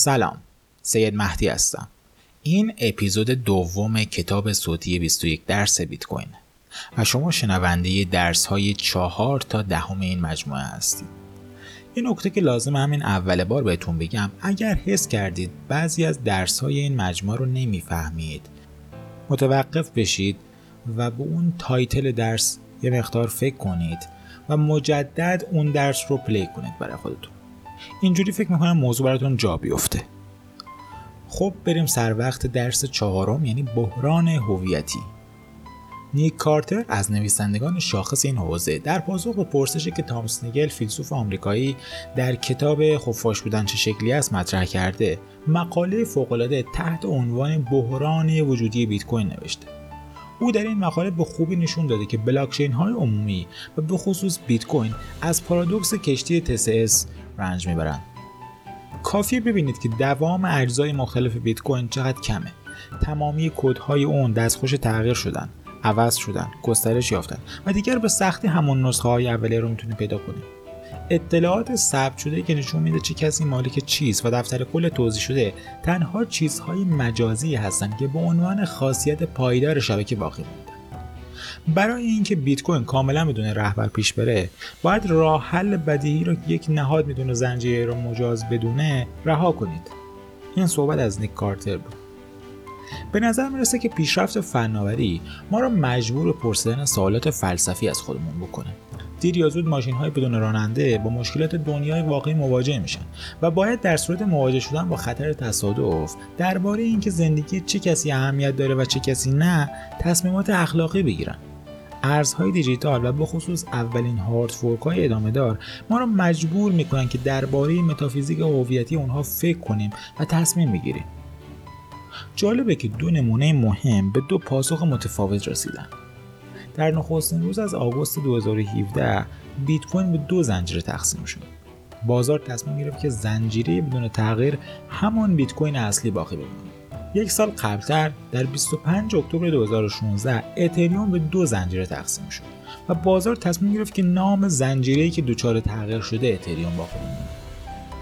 سلام سید مهدی هستم. این اپیزود دوم کتاب صوتی 21 درس بیت کوین و شما شنونده درس های چهار تا دهم این مجموعه هستید. این نکته که لازم همین اول بار بهتون بگم اگر حس کردید بعضی از درس های این مجموعه رو نمی‌فهمید متوقف بشید و به اون title درس یه مقدار فکر کنید و مجدد اون درس رو play کنید برای خودتون. اینجوری فکر می‌کنم موضوع براتون جا بیفته. خب بریم سر وقت درس چهارم یعنی بحران هویتی. نیک کارتر از نویسندگان شاخص این حوزه. در پاسخ به پرسشی که تامس نیگل فیلسوف آمریکایی در کتاب خفاش بودن چه شکلی است مطرح کرده مقاله فوقالعاده تحت عنوان بحران وجودی بیت کوین نوشته. او در این مقاله به خوبی نشون داده که بلاکچین های عمومی و به خصوص بیت کوین از پارادوکس کشتی TCS رنج می‌برند کافیه ببینید که دوام اجزای مختلف بیت کوین چقدر کمه. تمامی کدهای اون دستخوش تغییر شدن عوض شدن گسترش یافتن و دیگر به سختی همون نسخه های اولیه رو می‌تونید پیدا کنید اطلاعات ثبت شده که نشون میده چه کسی مالک چیز و دفتر کل توضیح شده تنها چیزهای مجازی هستند که به عنوان خاصیت پایدار شبکه باقی مونده برای اینکه بیت کوین کاملا بدون رهبر پیش بره باید راه حل بدیهی رو یک نهاد می‌دونه زنجیره رو مجاز بدونه رها کنید. این صحبت از نیک کارتر بود. به نظر می‌رسه که پیشرفت فناوری ما را مجبور به پرسیدن سوالات فلسفی از خودمون بکنه. دیر یا زود ماشین های بدون راننده با مشکلات دنیای واقعی مواجه میشن و باید در صورت مواجه شدن با خطر تصادف درباره اینکه زندگی چه کسی اهمیت داره و چه کسی نه تصمیمات اخلاقی بگیرن. ارزهای دیجیتال و به خصوص اولین هارد فورک های ادامه دار ما را مجبور می‌کنن که درباره متافیزیک هویتی اونها فکر کنیم و تصمیم بگیریم جالبه که دو نمونه مهم به دو پاسخ متفاوت رسیدن. در نخستین روز از آگوست 2017 بیت کوین به دو زنجیره تقسیم شد. بازار تصمیم گرفت که زنجیره بدون تغییر همان بیت کوین اصلی باقی بمونه. یک سال قبلتر در 25 اکتبر 2016 اتریوم به دو زنجیره تقسیم شد و بازار تصمیم گرفت که نام زنجیره‌ای که دچار تغییر شده اتریوم باقی بمونه.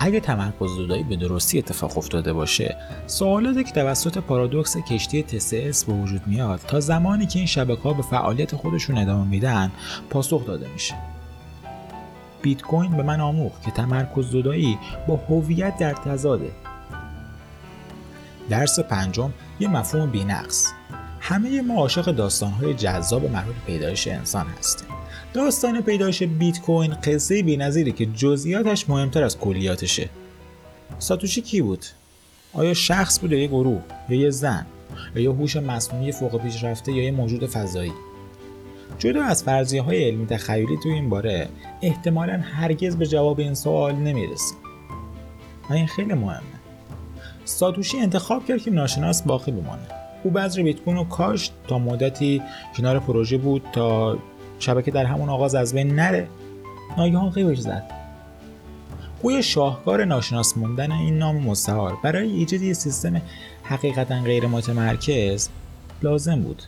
اگه تمرکز زدایی به درستی اتفاق افتاده باشه سوالاتی که توسط پارادوکس کشتی TCS به وجود میاد تا زمانی که این شبکه ها به فعالیت خودشون ادامه میدن پاسخ داده میشه. بیت کوین به من آموخت که تمرکز زدایی با هویت در تضاده. درس پنجم یه مفهوم بینقص. همه ما عاشق داستانهای جذاب مربوط پیدایش انسان هستیم. داستان پیدایش بیت کوین قصه بی‌نظیری که جزئیاتش مهمتر از کلیاتشه. ساتوشی کی بود؟ آیا شخص بود یا گروه؟ یا یه زن؟ یا یه هوش مصنوعی فوق پیشرفته یا یه موجود فضایی؟ جدا از فرضیه های علمی تخیلی تو این باره احتمالا هرگز به جواب این سوال نمی‌رسیم و این خیلی مهمه. ساتوشی انتخاب کرد که ناشناس باقی بمانه. او بذر بیت کوین رو کاشت تا مدتی کنار پروژه بود تا شبکه در همون آغاز از بین نره. ناگهان قیبش زد. گوی شاهکار ناشناس موندن این نام مستعار. برای ایجاد یک سیستم حقیقتا غیر متمرکز لازم بود.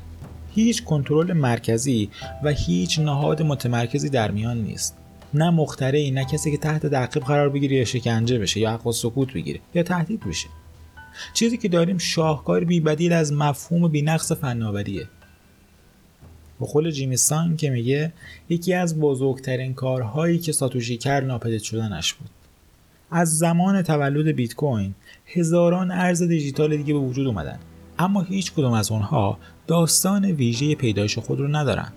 هیچ کنترل مرکزی و هیچ نهاد متمرکزی در میان نیست. نه مخترعی نه کسی که تحت تعقیب قرار بگیره یا شکنجه بشه یا حق سکوت بگیره یا تهدید بشه. چیزی که داریم شاهکار بی بدیل از مفهوم بینقص فناوریه. به قول جیمیستان که میگه یکی از بزرگترین کارهایی که ساتوشی کرد ناپدید شدنش بود. از زمان تولد بیت کوین هزاران ارز دیجیتال دیگه به وجود اومدن. اما هیچ کدوم از اونها داستان ویژه پیدایش خود رو ندارن.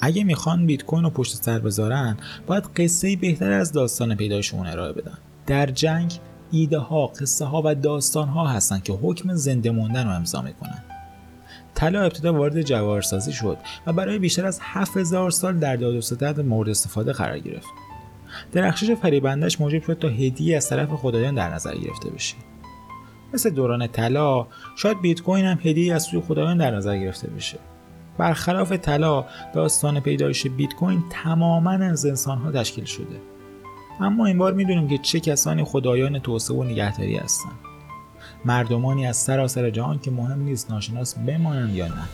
اگه می‌خوان بیت کوین رو پشت سر بذارن باید قصه بهتر از داستان پیدایش اون ارائه بدن. در جنگ ایده ها قصه ها و داستان ها هستن که حکم زنده موندن رو امضا می‌کنن. طلا ابتدا وارد جواهرسازی شد و برای بیشتر از 7000 سال در داد و ستد مورد استفاده قرار گرفت. درخشش فریبندش موجب شد تا هدیه از طرف خدایان در نظر گرفته بشه. مثل دوران طلا شاید بیت کوین هم هدیه از سوی خدایان در نظر گرفته بشه. برخلاف طلا داستان پیدایش بیت کوین تماما از انسان ها تشکیل شده. اما این بار می‌دونیم که چه کسانی خدایان توسعه و نگهداری هستند. مردمانی از سراسر جهان که مهم نیست ناشناس بمانند یا نه.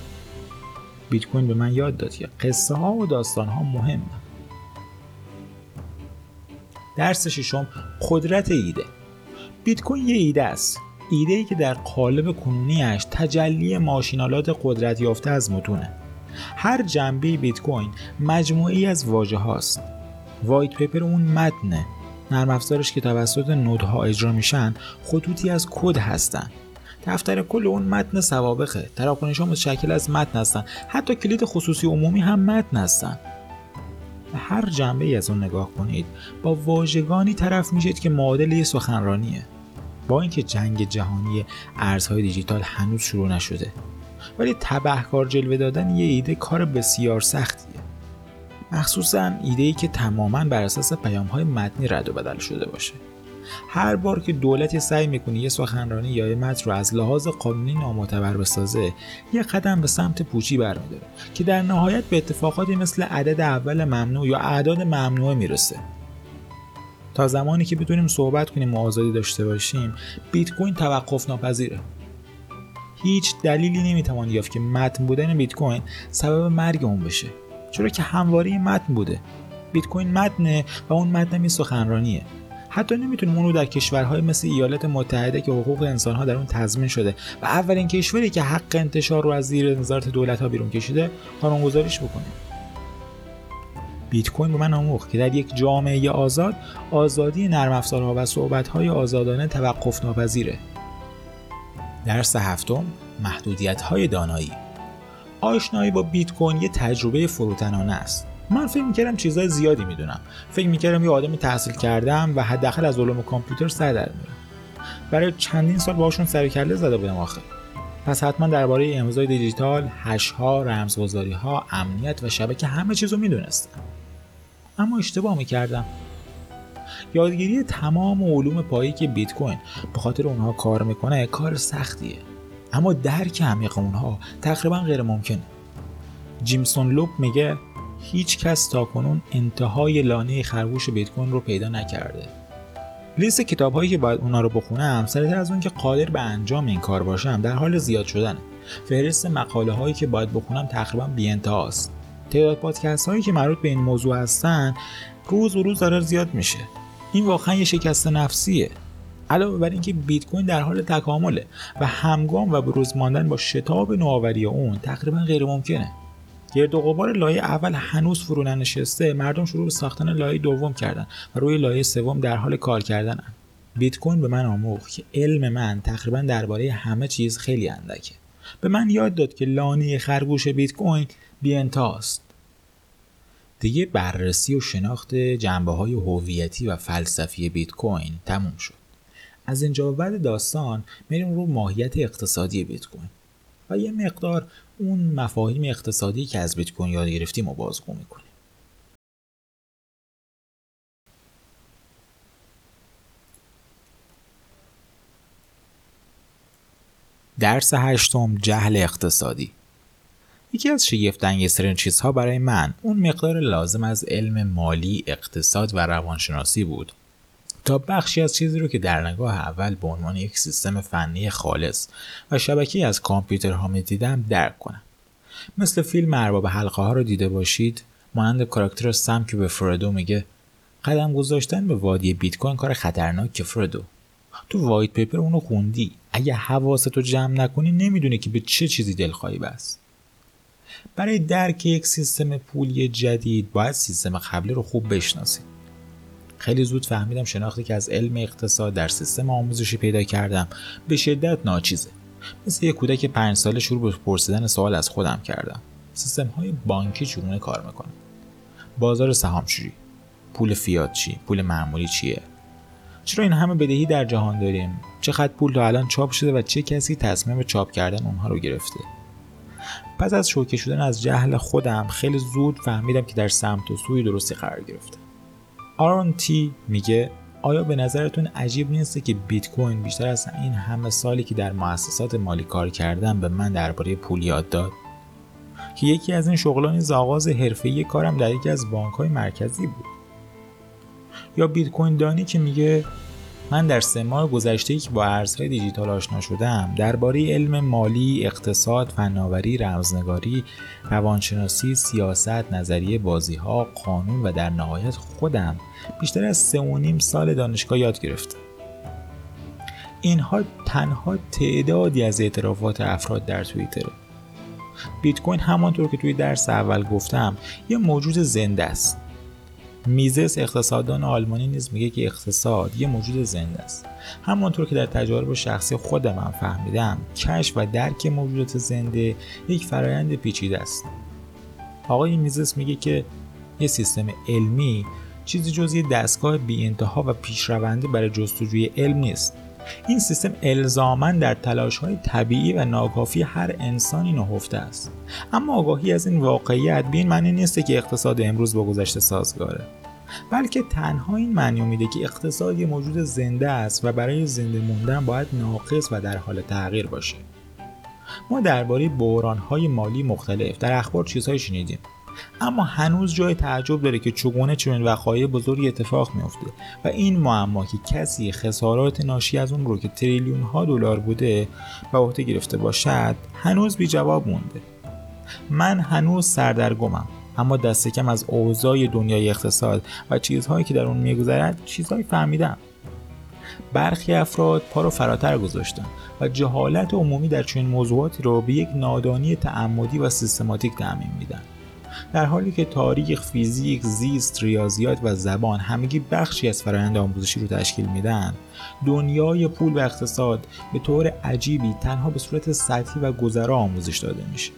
بیت کوین به من یاد داد که قصه ها و داستان ها مهمه درس ششم قدرت ایده. بیت کوین یه ایده است. ایده ای که در قالب کنونیش تجلی ماشین آلات قدرت یافته از متونه. هر جنبه بیت کوین مجموعه‌ای از واژه هاست white paper اون متنه. نرم افزارش که توسط node ها اجرا میشن خطوطی از کد هستن. دفتر کل اون متن سوابقه. تراکنش ها متشکل از متن هستن. حتی کلید خصوصی عمومی هم متن هستن. به هر جنبه ای از اون نگاه کنید با واژگانی طرف میشید که معادل یه سخنرانیه. با اینکه جنگ جهانی ارزهای دیجیتال هنوز شروع نشده. ولی تبهکار جلوه دادن یه ایده کار بسیار سختیه. مخصوصا ایده ای که تماما بر اساس پیام های متنی رد و بدل شده باشه. هر بار که دولتی سعی می‌کنه یه سخنرانی یا یه متن رو از لحاظ قانونی نامعتبر بسازه یه قدم به سمت پوچی برمیداره که در نهایت به اتفاقاتی مثل عدد اول ممنوع یا اعداد ممنوع می‌رسه. تا زمانی که بتونیم صحبت کنیم و آزادی داشته باشیم بیت کوین توقف ناپذیره هیچ دلیلی نمی‌توان یافت که متن بودن بیت کوین سبب مرگ اون بشه. چرا که همواره متن بوده؟ بیت کوین متنه و اون متن سخنرانیه. حتی نمی‌تونیم اون رو در کشورهای مثل ایالات متحده که حقوق انسانها در اون تضمین شده و اولین کشوری که حق انتشار رو از زیر نظارت دولت ها بیرون کشیده قانونگذاریش بکنیم. بیت کوین به من آموخت که در یک جامعه آزاد آزادی نرم افزارها و صحبت‌های آزادانه توقف ناپذیره. درس هفتم محدودیت های دانایی. آشنایی با بیت کوین یه تجربه فروتنانه است. من فکر می‌کردم چیزهای زیادی می‌دونم. فکر می‌کردم یه آدمی تحصیل کردم و حداقل از علوم کامپیوتر سر در میرم. برای چندین سال باشون سر کله زده بودم آخه. پس حتما درباره امضای دیجیتال، hash ها، رمزگذاری ها، امنیت و شبکه همه چیزو می‌دونستم. اما اشتباه می‌کردم یادگیری تمام علوم پایه‌ای که بیت کوین به خاطر اونها کار می‌کنه کار سختیه اما درک عمیق اونها تقریبا غیر ممکنه جیمسون لوپ میگه هیچ کس تا کنون انتهای لانه خرگوش بیت کوین رو پیدا نکرده. لیست کتاب هایی که باید اونا رو بخونم سریعتر از اون که قادر به انجام این کار باشم در حال زیاد شدن فهرست مقاله هایی که باید بخونم تقریبا بی انتهاست تعداد پادکست هایی که مربوط به این موضوع هستن روز و روز داره زیاد میشه. این واقعا یه شکست نفسیه. علاوه بر اینکه بیت کوین در حال تکامله و همگام و بروز ماندن با شتاب نوآوری اون تقریبا غیر ممکنه گرد و غبار لایه اول هنوز فرو ننشسته مردم شروع به ساختن لایه دوم کردن و روی لایه سوم در حال کار کردنن. بیت کوین به من آموخت که علم من تقریبا درباره همه چیز خیلی اندکه. به من یاد داد که لانه خرگوش بیت کوین بیانتهاست. دیگه بررسی و شناخت جنبه های هویتی و فلسفی بیت کوین تموم شد. از اینجا به بعد داستان میریم رو ماهیت اقتصادی بیت کوین و یه مقدار اون مفاهیم اقتصادی که از بیت کوین یاد گرفتیم و بازگو می‌کنیم. درس هشتم جهل اقتصادی. یکی از شگفتانگیزترین چیزها برای من اون مقدار لازم از علم مالی، اقتصاد و روانشناسی بود. تا بخشی از چیزی رو که در نگاه اول به عنوان یک سیستم فنی خالص و شبکه از کامپیوترها می دیدم درک کنم. مثل فیلم ارباب حلقه ها رو دیده باشید مانند کاراکتر سم که به فردو میگه قدم گذاشتن به وادی بیت کوین کار خطرناک فردو تو وایت پیپر اونو خوندی. اگه حواستو جمع نکنی نمی‌دونی که به چه چیزی دلخواهی بست برای درک یک سیستم پولی جدید باید سیستم قبلی رو خوب بشناسید. خیلی زود فهمیدم شناختی که از علم اقتصاد در سیستم آموزشی پیدا کردم. به شدت ناچیزه. مثل یک کودک پنج ساله شروع به پرسیدن سوال از خودم کردم. سیستم های بانکی چگونه کار می‌کنه. بازار سهامشویی پول فیات چی؟ پول معمولی چیه؟ چرا این همه بدهی در جهان داریم؟ چقدر پول تا الان چاپ شده و چه کسی تصمیم چاپ کردن اونها رو گرفته؟ پس از شوکه شدن از جهل خودم خیلی زود فهمیدم که در سمت و سوی درستی قرار گرفتم آرون تی میگه آیا به نظرتون عجیب نیست که بیت کوین بیشتر از این همه سالی که در مؤسسات مالی کار کردم به من درباره پول یاد داد؟ که یکی از این شغلان از آغاز حرفه‌ای کارم در یکی از بانک‌های مرکزی بود. یا بیت کوین دانی که میگه من در سه ماه گذشته که با ارزهای دیجیتال آشنا شدم درباره علم مالی، اقتصاد، فناوری، رمزنگاری، روانشناسی، سیاست، نظریه بازیها، قانون و در نهایت خودم بیشتر از سه و نیم سال دانشگاه یاد گرفتم. اینها تنها تعدادی از اعترافات افراد در توییتره بیت کوین همانطور که توی درس اول گفتم یه موجود زنده است میزس اقتصاددان آلمانی نیز میگه که اقتصاد یه موجود زنده است. همانطور که در تجارب شخصی خودم هم فهمیدم کشف و درک موجودات زنده یک فرایند پیچیده است. آقای میزس میگه که یه سیستم علمی چیزی جز یه دستگاه بی انتها و پیشرونده برای جستجوی علم نیست. این سیستم الزاما در تلاش های طبیعی و ناکافی هر انسانی نهفته است. اما آگاهی از این واقعیت به این معنی نیست که اقتصاد امروز با گذشته سازگاره. بلکه تنها این معنی میده که اقتصاد یه موجود زنده است و برای زنده موندن باید ناقص و در حال تغییر باشه. ما درباره های مالی مختلف در اخبار چیزهایی شنیدیم. اما هنوز جای تعجب داره که چگونه چنین وقایع بزرگی اتفاق میافته و این معما که کسی خسارات ناشی از اون رو که تریلیون ها دلار بوده به عهده گرفته باشد هنوز بی جواب مونده. من هنوز سردرگمم اما دست کم از اوضاع دنیای اقتصاد و چیزهایی که در اون میگذرد چیزهایی فهمیدم. برخی افراد پا رو فراتر گذاشتن و جهالت عمومی در چنین موضوعاتی رو به یک نادانی تعمدی و سیستماتیک تعمین میدن. در حالی که تاریخ، فیزیک، زیست، ریاضیات و زبان همگی بخشی از فرآیند آموزشی رو تشکیل میدن دنیای پول و اقتصاد به طور عجیبی تنها به صورت سطحی و گذرا آموزش داده میشه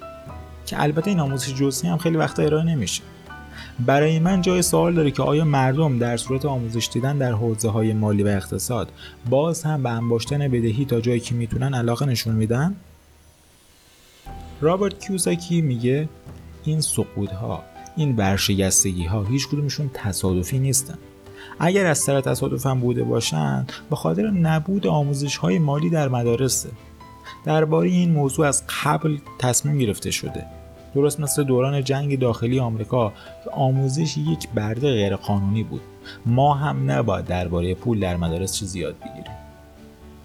که البته این آموزش جزئی هم خیلی وقتا ارائه نمیشه برای من جای سوال داره که آیا مردم در صورت آموزش دیدن در حوزه های مالی و اقتصاد باز هم به انباشتن بدهی تا جایی که می‌تونن علاقه نشون میدن؟ رابرت کیوساکی میگه این سقوط ها این برشگستگی ها هیچ کدومشون تصادفی نیستن. اگر از سر تصادف هم بوده باشند به خاطر نبود آموزش های مالی در مدارسه. درباره این موضوع از قبل تصمیم گرفته شده. درست مثل دوران جنگ داخلی آمریکا که آموزش یک برده غیرقانونی بود. ما هم نباید درباره پول در مدارس چیزی زیاد بگیریم.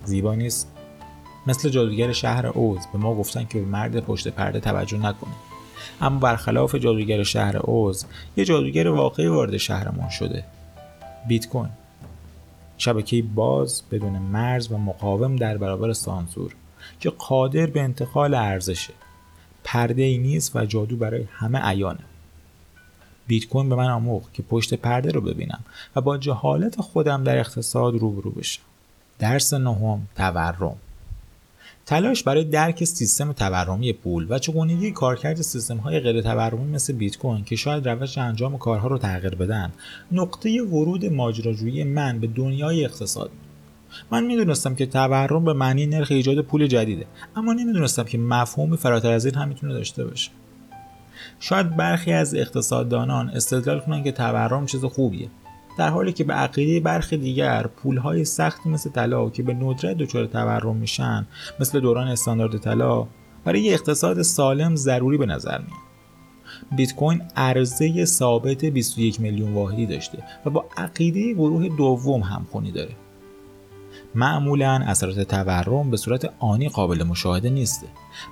زیبا نیست؟ مثل جادوگر شهر اوز به ما گفتن که به مرد پشت پرده توجه نکنیم اما برخلاف جادوگر شهر اوز یه جادوگر واقعی وارد شهرمان شده. بیت کوین. شبکه باز بدون مرز و مقاوم در برابر سانسور که قادر به انتقال ارزشه. پرده ای نیست و جادو برای همه عیانه. بیت کوین به من آموخت که پشت پرده رو ببینم و با جهالت خودم در اقتصاد روبرو بشم. درس نهم تورم. تلاش برای درک سیستم تورمی پول و چگونگی کارکرد سیستم های غیر تورمی مثل بیت کوین که شاید روش انجام کارها رو تغییر بدن نقطه ورود ماجراجویی من به دنیای اقتصاد. من می‌دونستم که تورم به معنی نرخ ایجاد پول جدیده اما نمی‌دونستم که مفهومی فراتر از این هم می‌تونه داشته باشه. شاید برخی از اقتصاددانان استدلال کنند که تورم چیز خوبیه. در حالی که به عقیده برخی دیگر پولهای سختی مثل طلا که به ندرت دچار تورم میشن مثل دوران استاندارد طلا برای اقتصاد سالم ضروری به نظر میاد. بیت کوین عرضه ثابت 21 میلیون واحدی داشته و با عقیده گروه دوم همخونی داره. معمولا اثرات تورم به صورت آنی قابل مشاهده نیسته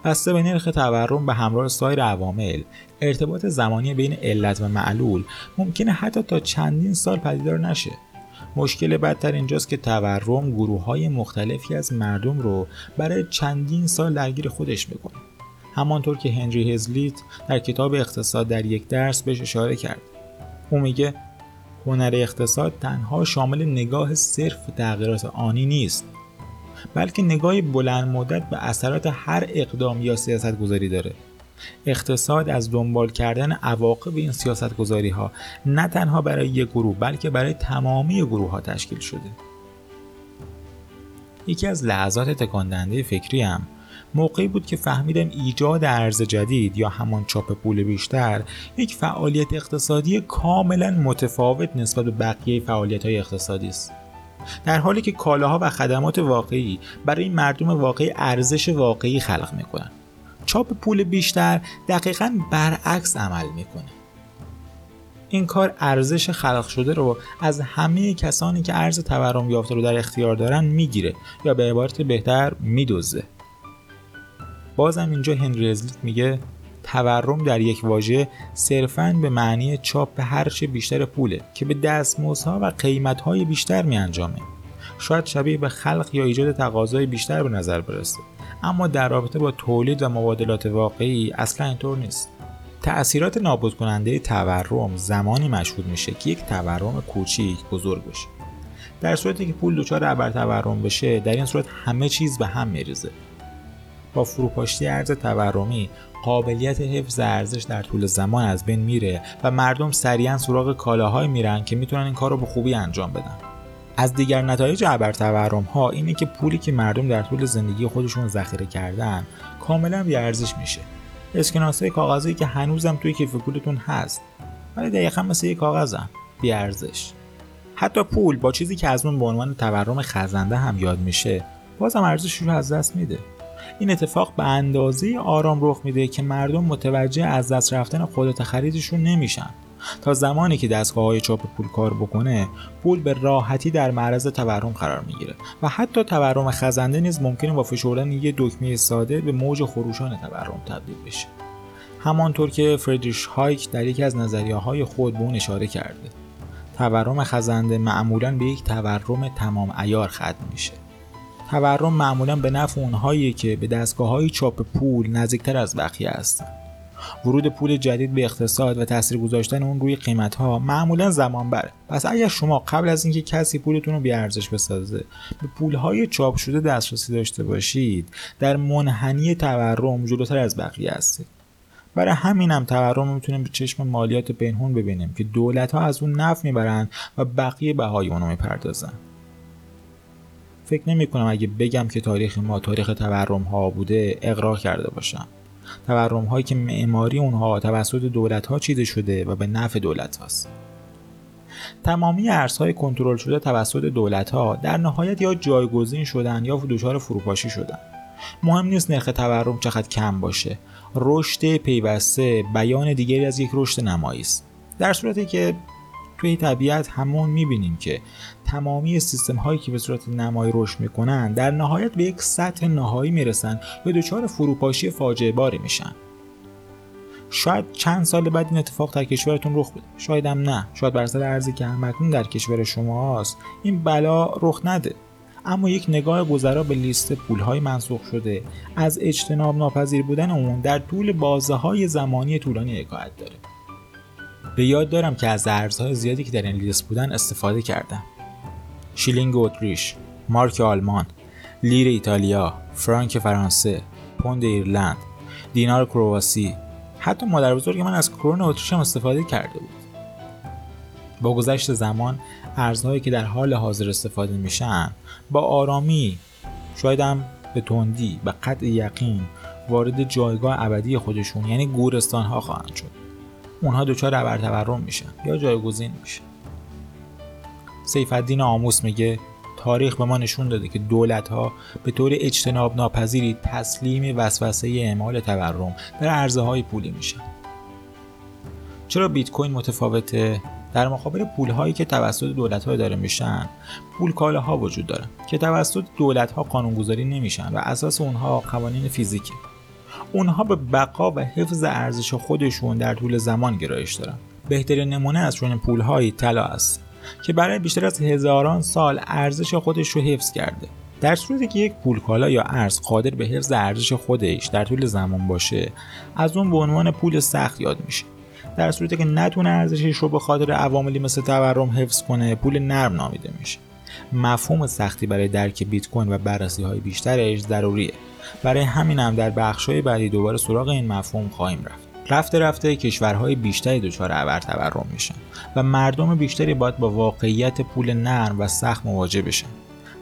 بسته به نرخ تورم به همراه سایر عوامل ارتباط زمانی بین علت و معلول ممکنه حتی تا چندین سال پدیدار نشه. مشکل بدتر اینجاست که تورم گروه های مختلفی از مردم رو برای چندین سال درگیر خودش می‌کنه. همانطور که هنری هزلیت در کتاب اقتصاد در یک درس بهش اشاره کرد. او میگه هنر اقتصاد تنها شامل نگاه صرف تغییرات آنی نیست بلکه نگاه بلند مدت به اثرات هر اقدام یا سیاست گذاری داره. اقتصاد از دنبال کردن عواقب این سیاست گذاری ها نه تنها برای یک گروه بلکه برای تمامی گروه ها تشکیل شده. یکی از لحظات تکاندهنده فکری هم موقعی بود که فهمیدم ایجاد ارز جدید یا همان چاپ پول بیشتر یک فعالیت اقتصادی کاملا متفاوت نسبت به بقیه فعالیت های اقتصادی است. در حالی که کالاها و خدمات واقعی برای مردم واقعی ارزش واقعی خلق می‌کنن. چاپ پول بیشتر دقیقا برعکس عمل می‌کنه. این کار ارزش خلق شده رو از همه کسانی که ارز تورم یافته رو در اختیار دارن می‌گیره یا به عبارت بهتر میدوزه. بازم اینجا هنری ازلیت میگه تورم در یک واژه صرفا به معنی چاپ هرچه بیشتر پوله که به دستمزدها و قیمتهای بیشتر می انجامه. شاید شبیه به خلق یا ایجاد تقاضای بیشتر به نظر برسه. اما در رابطه با تولید و مبادلات واقعی اصلا اینطور نیست. تأثیرات نابود کننده تورم زمانی مشهود میشه که یک تورم کوچیک بزرگ بشه. در صورتی که پول دچار ابر تورم بشه در این صورت همه چیز به هم میریزه. با فروپاشی ارز تورمی. قابلیت حفظ ارزش در طول زمان از بین میره و مردم سریعا سراغ کالاهایی میرن که می‌تونن این کار رو به خوبی انجام بدن. از دیگر نتایج ابر تورم ها اینه که پولی که مردم در طول زندگی خودشون ذخیره کردن کاملا ارزش میشه. اسکناس های کاغذی که هنوزم توی کیف پولتون هست ولی دقیقا مثل یک کاغذن. ارزش. حتی پول با چیزی که از اون به عنوان تورم خزنده هم یاد میشه بازم ارزشش رو از دست میده. این اتفاق به اندازه آرام رخ میده که مردم متوجه از دست رفتن قدرت خریدشون نمیشن. تا زمانی که دستگاه های چاپ پول کار بکنه پول به راحتی در معرض تورم قرار می‌گیره و حتی تورم خزنده نیز ممکنه با فشردن یه دکمه ساده به موج خروشان تورم تبدیل بشه. همانطور که فردریش هایک در یکی از نظریه های خود به اون اشاره کرده تورم خزنده معمولا به یک تورم تمام ایار ختم میشه. تورم معمولا به نفع اونهایی که به دستگاه های چاپ پول نزدیکتر از بقیه هستن ورود پول جدید به اقتصاد و تاثیر گذاشتن اون روی قیمت ها معمولا زمان بره. پس اگر شما قبل از اینکه کسی پولتون رو ارزش بسازه به پول های چاپ شده دسترسی داشته باشید در منحنی تورم جلوتر از بقیه هستید. برای همینم تورم می‌تونیم به چشم مالیات پنهون ببینیم که دولت ها از اون نفع می‌برن و بقیه بهای اونو می‌پردازن. فکر نمی کنم اگه بگم که تاریخ ما تاریخ تورم ها بوده اقرار کرده باشم. تورم هایی که معماری اونها توسط دولت ها چیده شده و به نفع دولت هاست تمامی ارزهای کنترل شده توسط دولت ها در نهایت یا جایگزین شدن یا دچار فروپاشی شدن. مهم نیست نرخ تورم چقدر کم باشه. رشد پیوسته بیان دیگری از یک رشد نمایی است. در صورتی که توی طبیعت همون می‌بینیم که تمامی سیستم هایی که به صورت نمایی رشد می‌کنن در نهایت به یک سطح نهایی می‌رسن و دچار فروپاشی فاجعه باری میشن. شاید چند سال بعد این اتفاق در کشورتون رخ بده. شاید هم نه. شاید بر اثر ارزی که همکنون در کشور شما هست این بلا رخ نده. اما یک نگاه گذرا به لیست پولهای منسوخ شده. از اجتناب ناپذیر بودن اون در طول بازه های زمانی طولانی حکایت داره. به یاد دارم که از ارزهای زیادی که در این لیست بودن استفاده کردم. شیلینگ اتریش مارک آلمان لیر ایتالیا فرانک فرانسه پوند ایرلند دینار کرواسی. حتی مادر بزرگ من از کرون اتریش هم استفاده کرده بود. با گذشت زمان ارزهایی که در حال حاضر استفاده میشن با آرامی شاید هم به تندی به قطع یقین وارد جایگاه ابدی خودشون یعنی گورستان ها خواهند شد. اونها دچار ابر تورم میشن یا جایگزین میشن سیف الدین آموس میگه تاریخ به ما نشون داده که دولت ها به طور اجتناب ناپذیری تسلیم وسوسه اعمال تورم در عرضه های پولی میشن. چرا بیت کوین متفاوته؟ در مقابل پول هایی که توسط دولت ها اداره میشن پول کاله ها وجود دارن که توسط دولت ها قانونگذاری نمیشن و اساس اونها قوانین فیزیکی. اونها به بقا و حفظ ارزش خودشون در طول زمان گرایش دارن. بهترین نمونه از چنین پولهایی طلا است که برای بیشتر از هزاران سال ارزش خودش رو حفظ کرده. در صورتی که یک پول کالا یا ارز قادر به حفظ ارزش خودش در طول زمان باشه از اون به عنوان پول سخت یاد میشه. در صورتی که نتونه ارزشش رو به خاطر عواملی مثل تورم حفظ کنه پول نرم نامیده میشه. مفهوم سختی برای درک بیت کوین و بررسی های بیشترش ضروریه. برای همین هم در بخش های بعدی دوباره سراغ این مفهوم خواهیم رفت. رفته رفته کشورهای بیشتری دچار ابر تورم میشن و مردم بیشتری باید با واقعیت پول نرم و سخت مواجه بشن.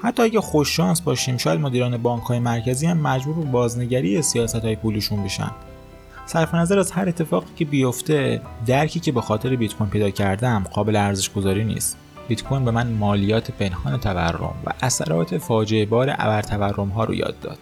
حتی اگه خوششانس باشیم شاید مدیران بانک های مرکزی هم مجبور به بازنگری سیاست های پولشون بشن. صرف نظر از هر اتفاقی که بیفته درکی که به خاطر بیت کوین پیدا کردم قابل ارزش گذاری نیست. بیت کوین به من مالیات پنهان تورم و اثرات فاجعه بار ابر تورم ها رو یاد داد.